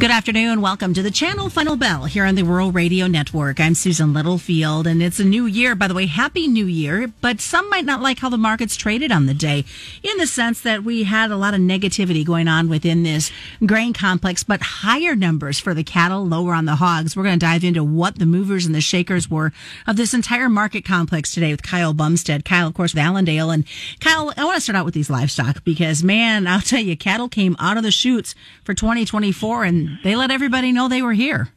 Good afternoon. Welcome to the channel Final Bell here on the Rural Radio Network. I'm Susan Littlefield, and it's a new year. By the way, Happy New Year. But some might not like how the markets traded on the day, in the sense that we had a lot of negativity going on within this grain complex, but higher numbers for the cattle, lower on the hogs. We're going to dive into what the movers and the shakers were of this entire market complex today with Kyle Bumsted. Kyle, of course, with Allendale. And Kyle, I want to start out with these livestock because, man, I'll tell you, cattle came out of the chutes for 2024 and they let everybody know they were here.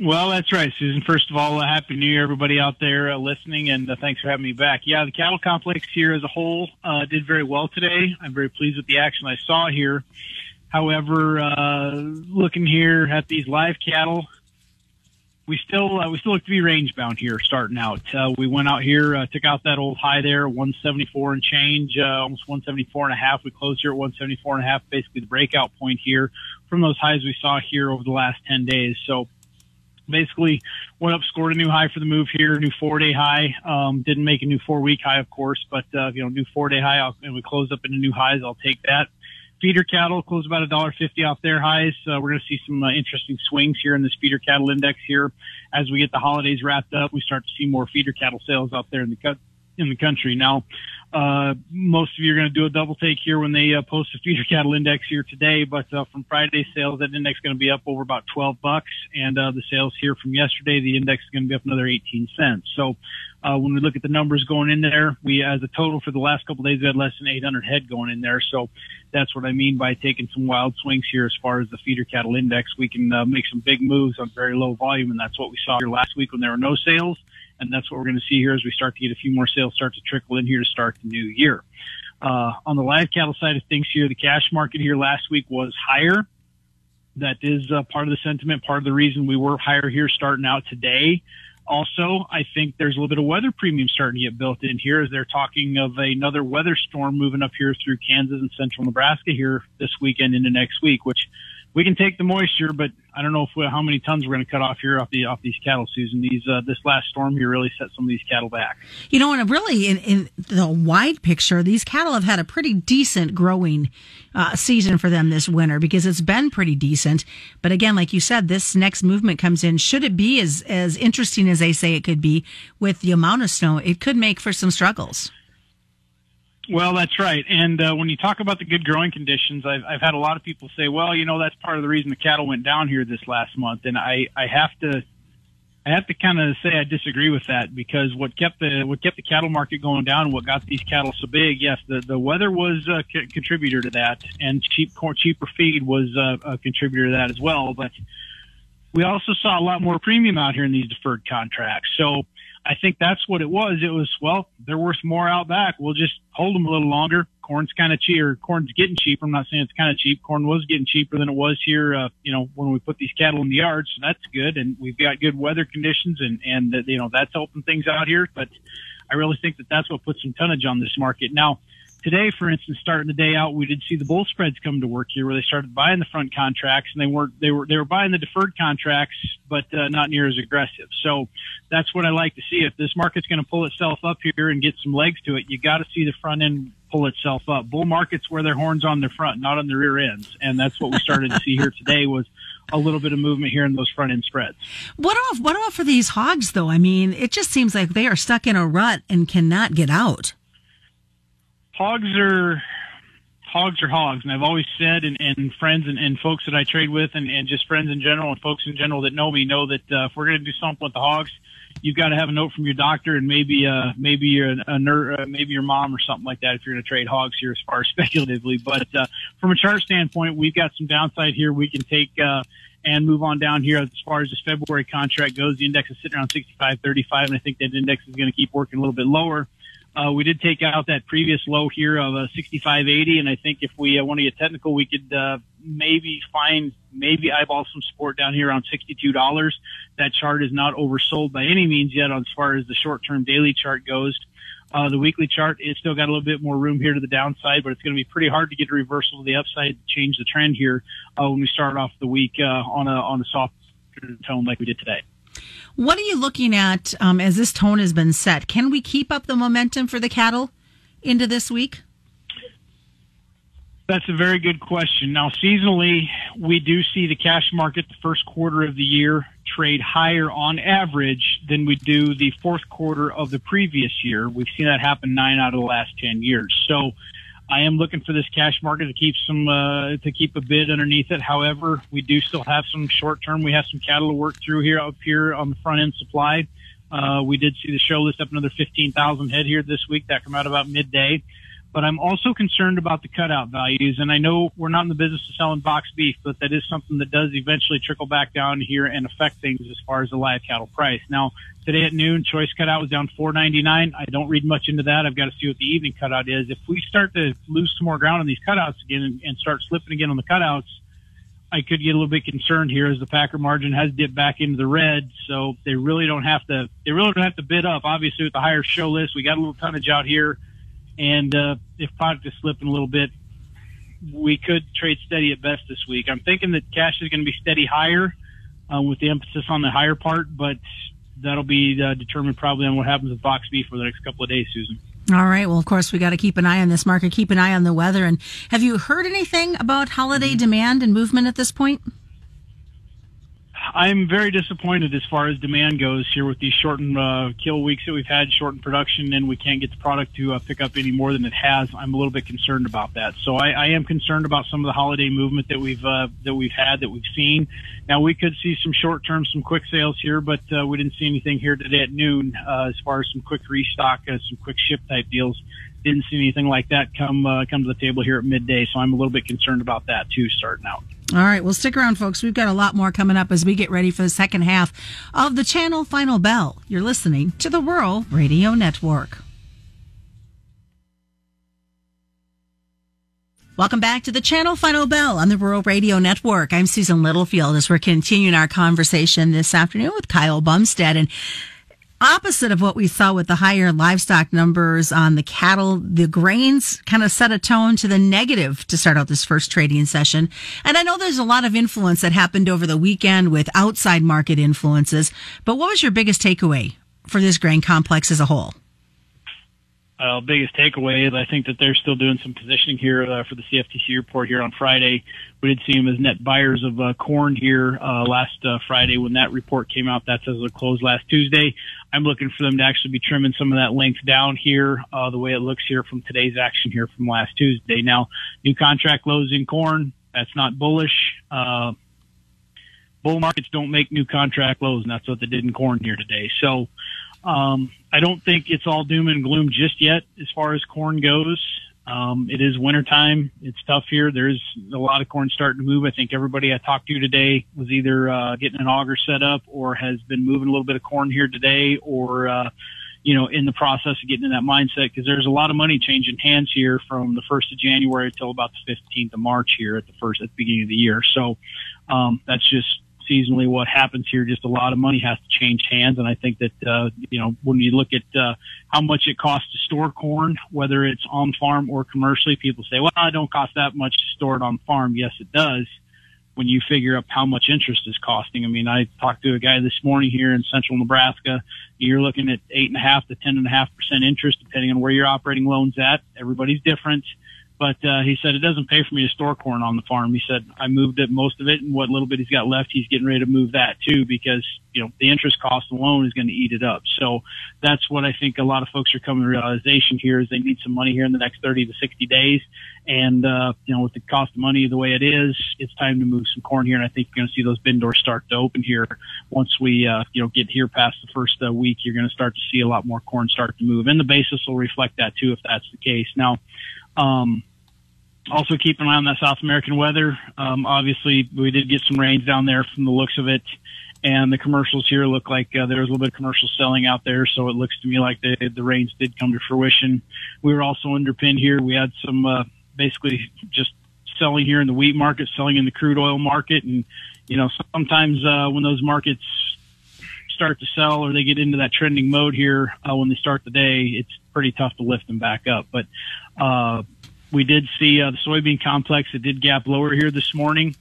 Well, that's right, Susan. First of all, uh, happy New Year, everybody out there uh, listening, and uh, thanks for having me back. Yeah, the cattle complex here as a whole uh, did very well today. I'm very pleased with the action I saw here. However, uh, looking here at these live cattle, we still uh, we still look to be range bound here starting out. Uh, we went out here, uh, took out that old high there, 174 and change, uh, almost 174 and a half. We closed here at 174 and a half, basically the breakout point here from those highs we saw here over the last 10 days. So basically went up, scored a new high for the move here, new four day high. Um, didn't make a new four week high, of course, but uh, you know, new four day high, I'll, and we closed up into new highs. I'll take that feeder cattle closed about a dollar fifty off their highs. Uh, we're going to see some uh, interesting swings here in this feeder cattle index here as we get the holidays wrapped up. We start to see more feeder cattle sales out there in the cut in the country. Now, uh, most of you are going to do a double take here when they uh, post the feeder cattle index here today, but uh, from Friday's sales, that index is going to be up over about 12 bucks, and uh, the sales here from yesterday, the index is going to be up another 18 cents. So, uh, when we look at the numbers going in there, we as a total for the last couple of days we had less than 800 head going in there. So, that's what I mean by taking some wild swings here as far as the feeder cattle index. We can uh, make some big moves on very low volume, and that's what we saw here last week when there were no sales and that's what we're going to see here as we start to get a few more sales start to trickle in here to start the new year. Uh, on the live cattle side of things here, the cash market here last week was higher. That is uh, part of the sentiment, part of the reason we were higher here starting out today. Also, I think there's a little bit of weather premium starting to get built in here as they're talking of another weather storm moving up here through Kansas and central Nebraska here this weekend into next week, which we can take the moisture, but I don't know if we, how many tons we're going to cut off here off the off these cattle, Susan. These uh, this last storm here really set some of these cattle back. You know, and really in, in the wide picture, these cattle have had a pretty decent growing uh, season for them this winter because it's been pretty decent. But again, like you said, this next movement comes in. Should it be as as interesting as they say it could be with the amount of snow, it could make for some struggles. Well, that's right. And uh, when you talk about the good growing conditions, I've, I've had a lot of people say, "Well, you know, that's part of the reason the cattle went down here this last month." And I, I have to, I have to kind of say I disagree with that because what kept the what kept the cattle market going down, and what got these cattle so big, yes, the the weather was a contributor to that, and cheap corn, cheaper feed was uh, a contributor to that as well. But we also saw a lot more premium out here in these deferred contracts. So I think that's what it was. It was, well, they're worth more out back. We'll just hold them a little longer. Corn's kind of cheap, or corn's getting cheaper. I'm not saying it's kind of cheap. Corn was getting cheaper than it was here, uh, you know, when we put these cattle in the yard. So that's good. And we've got good weather conditions and, and, uh, you know, that's helping things out here. But I really think that that's what puts some tonnage on this market. Now, today, for instance, starting the day out, we did see the bull spreads come to work here, where they started buying the front contracts, and they weren't they were they were buying the deferred contracts, but uh, not near as aggressive. So that's what I like to see. If this market's going to pull itself up here and get some legs to it, you got to see the front end pull itself up. Bull markets wear their horns on their front, not on the rear ends, and that's what we started to see here today was a little bit of movement here in those front end spreads. What about what about for these hogs though? I mean, it just seems like they are stuck in a rut and cannot get out hogs are hogs are hogs, and I've always said, and, and friends and, and folks that I trade with, and, and just friends in general, and folks in general that know me know that uh, if we're going to do something with the hogs, you've got to have a note from your doctor and maybe uh maybe your a ner- uh, maybe your mom or something like that if you're going to trade hogs here as far as speculatively. But uh, from a chart standpoint, we've got some downside here. We can take. Uh, and move on down here as far as this February contract goes. The index is sitting around 65.35, and I think that index is going to keep working a little bit lower. Uh, we did take out that previous low here of uh, 65.80, and I think if we uh, want to get technical, we could uh, maybe find maybe eyeball some support down here around $62. That chart is not oversold by any means yet as far as the short-term daily chart goes. Uh, the weekly chart is still got a little bit more room here to the downside, but it's going to be pretty hard to get a reversal to the upside to change the trend here uh, when we start off the week uh, on a on a soft tone like we did today. What are you looking at um, as this tone has been set? Can we keep up the momentum for the cattle into this week? That's a very good question. Now, seasonally, we do see the cash market the first quarter of the year trade higher on average than we do the fourth quarter of the previous year. We've seen that happen nine out of the last 10 years. So I am looking for this cash market to keep some, uh, to keep a bid underneath it. However, we do still have some short term. We have some cattle to work through here up here on the front end supply. Uh, we did see the show list up another 15,000 head here this week. That come out about midday but I'm also concerned about the cutout values. And I know we're not in the business of selling box beef, but that is something that does eventually trickle back down here and affect things as far as the live cattle price. Now, today at noon, choice cutout was down 4.99. I don't read much into that. I've got to see what the evening cutout is. If we start to lose some more ground on these cutouts again and, and start slipping again on the cutouts, I could get a little bit concerned here as the Packer margin has dipped back into the red. So they really don't have to, they really don't have to bid up. Obviously with the higher show list, we got a little tonnage out here and uh, if product is slipping a little bit, we could trade steady at best this week. I'm thinking that cash is going to be steady higher uh, with the emphasis on the higher part, but that'll be uh, determined probably on what happens with box beef for the next couple of days, Susan. All right. Well, of course, we got to keep an eye on this market, keep an eye on the weather. And have you heard anything about holiday mm-hmm. demand and movement at this point? I'm very disappointed as far as demand goes here with these shortened uh, kill weeks that we've had, shortened production, and we can't get the product to uh, pick up any more than it has. I'm a little bit concerned about that. So I, I am concerned about some of the holiday movement that we've uh, that we've had, that we've seen. Now we could see some short term, some quick sales here, but uh, we didn't see anything here today at noon uh, as far as some quick restock, uh, some quick ship type deals. Didn't see anything like that come uh, come to the table here at midday, so I'm a little bit concerned about that too, starting out. All right. Well, stick around, folks. We've got a lot more coming up as we get ready for the second half of the channel Final Bell. You're listening to the Rural Radio Network. Welcome back to the channel Final Bell on the Rural Radio Network. I'm Susan Littlefield as we're continuing our conversation this afternoon with Kyle Bumsted. And opposite of what we saw with the higher livestock numbers on the cattle, the grains kind of set a tone to the negative to start out this first trading session. And I know there's a lot of influence that happened over the weekend with outside market influences, but what was your biggest takeaway for this grain complex as a whole? Uh, biggest takeaway is I think that they're still doing some positioning here uh, for the CFTC report here on Friday. We did see them as net buyers of uh, corn here uh, last uh, Friday when that report came out. That's as it closed last Tuesday. I'm looking for them to actually be trimming some of that length down here, uh, the way it looks here from today's action here from last Tuesday. Now, new contract lows in corn. That's not bullish. Uh, bull markets don't make new contract lows, and that's what they did in corn here today. So, um, I don't think it's all doom and gloom just yet as far as corn goes. Um, it is wintertime. It's tough here. There's a lot of corn starting to move. I think everybody I talked to today was either uh, getting an auger set up or has been moving a little bit of corn here today or, uh, you know, in the process of getting in that mindset because there's a lot of money changing hands here from the 1st of January till about the 15th of March here at the first, at the beginning of the year. So, um, that's just seasonally what happens here. Just a lot of money has to change hands, and I think that uh, you know when you look at uh, how much it costs to store corn, whether it's on farm or commercially, people say, "Well, it don't cost that much to store it on farm." Yes, it does. When you figure up how much interest is costing, I mean, I talked to a guy this morning here in central Nebraska. You're looking at eight and a half to ten and a half percent interest, depending on where your operating loan's at. Everybody's different. But uh, he said it doesn't pay for me to store corn on the farm. He said I moved it most of it, and what little bit he's got left, he's getting ready to move that too because you know the interest cost alone is going to eat it up. So that's what I think a lot of folks are coming to realization here is they need some money here in the next 30 to 60 days, and uh, you know with the cost of money the way it is, it's time to move some corn here. And I think you're going to see those bin doors start to open here once we uh, you know get here past the first uh, week. You're going to start to see a lot more corn start to move, and the basis will reflect that too if that's the case. Now um, also keep an eye on that South American weather. Um, obviously, we did get some rains down there from the looks of it, and the commercials here look like uh, there was a little bit of commercial selling out there. So it looks to me like the the rains did come to fruition. We were also underpinned here. We had some uh, basically just selling here in the wheat market, selling in the crude oil market, and you know sometimes uh, when those markets start to sell or they get into that trending mode here uh, when they start the day, it's pretty tough to lift them back up. But uh, we did see uh, the soybean complex. It did gap lower here this morning.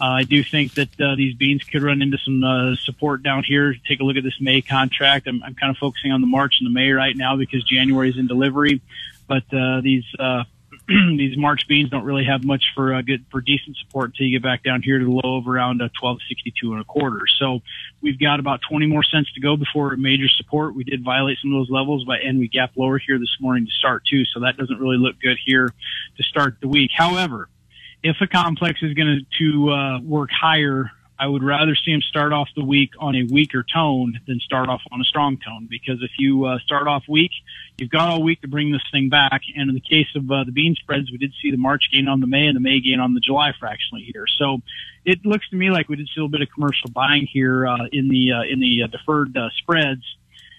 Uh, I do think that uh, these beans could run into some uh, support down here. Take a look at this May contract. I'm, I'm kind of focusing on the March and the May right now because January is in delivery. But uh, these uh, these March beans don't really have much for uh, good for decent support until you get back down here to the low of around uh, 1262 and a quarter. So we've got about 20 more cents to go before major support. We did violate some of those levels, but and we gap lower here this morning to start too. So that doesn't really look good here to start the week. However, if a complex is going to uh, work higher I would rather see him start off the week on a weaker tone than start off on a strong tone. Because if you uh, start off weak, you've got all week to bring this thing back. And in the case of uh, the bean spreads, we did see the March gain on the May and the May gain on the July fractionally here. So it looks to me like we did see a little bit of commercial buying here uh, in the uh, in the uh, deferred uh, spreads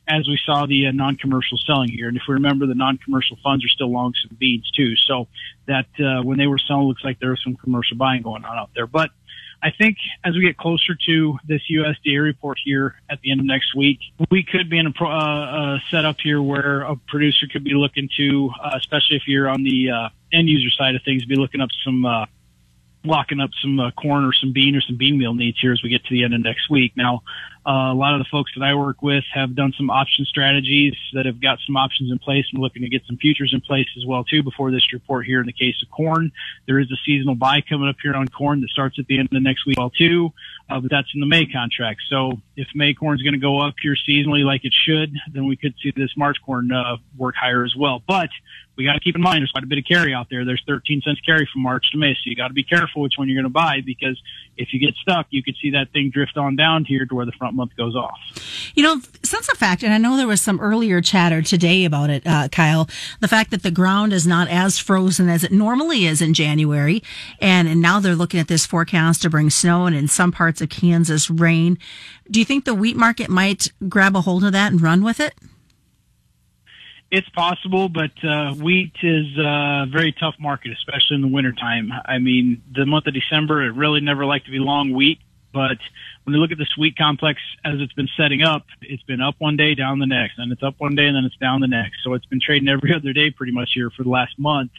as we saw the uh, non-commercial selling here. And if we remember, the non-commercial funds are still long some beans too. So that uh, when they were selling, looks like there was some commercial buying going on out there. But I think as we get closer to this USDA report here at the end of next week, we could be in a, uh, a setup here where a producer could be looking to, uh, especially if you're on the uh, end user side of things, be looking up some uh, locking up some uh, corn or some bean or some bean meal needs here as we get to the end of next week. Now, uh, a lot of the folks that I work with have done some option strategies that have got some options in place and looking to get some futures in place as well too before this report here. In the case of corn, there is a seasonal buy coming up here on corn that starts at the end of the next week well too, uh, but that's in the May contract. So if May corn is going to go up here seasonally like it should, then we could see this March corn uh, work higher as well. But we got to keep in mind there's quite a bit of carry out there. There's 13 cents carry from March to May, so you got to be careful which one you're going to buy because if you get stuck, you could see that thing drift on down here to where the front month goes off. You know, since the fact, and I know there was some earlier chatter today about it, uh, Kyle, the fact that the ground is not as frozen as it normally is in January, and, and now they're looking at this forecast to bring snow and in some parts of Kansas rain. Do you think the wheat market might grab a hold of that and run with it? It's possible, but uh, wheat is a very tough market, especially in the wintertime. I mean, the month of December, it really never liked to be long wheat, but when you look at the wheat complex as it's been setting up, it's been up one day, down the next, and it's up one day, and then it's down the next. So it's been trading every other day pretty much here for the last month.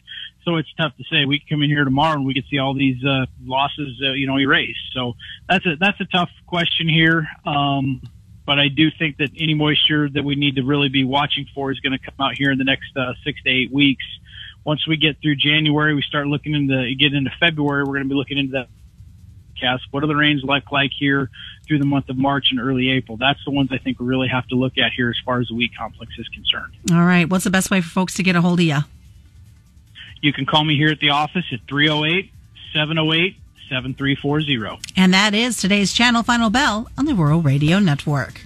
So it's tough to say. We could come in here tomorrow and we could see all these uh, losses, uh, you know, erased. So that's a that's a tough question here. Um, but I do think that any moisture that we need to really be watching for is going to come out here in the next uh, six to eight weeks. Once we get through January, we start looking into get into February. We're going to be looking into that cast. What do the rains look like here through the month of March and early April? That's the ones I think we really have to look at here as far as the wheat complex is concerned. All right. What's the best way for folks to get a hold of you? You can call me here at the office at 308 708 7340. And that is today's channel final bell on the Rural Radio Network.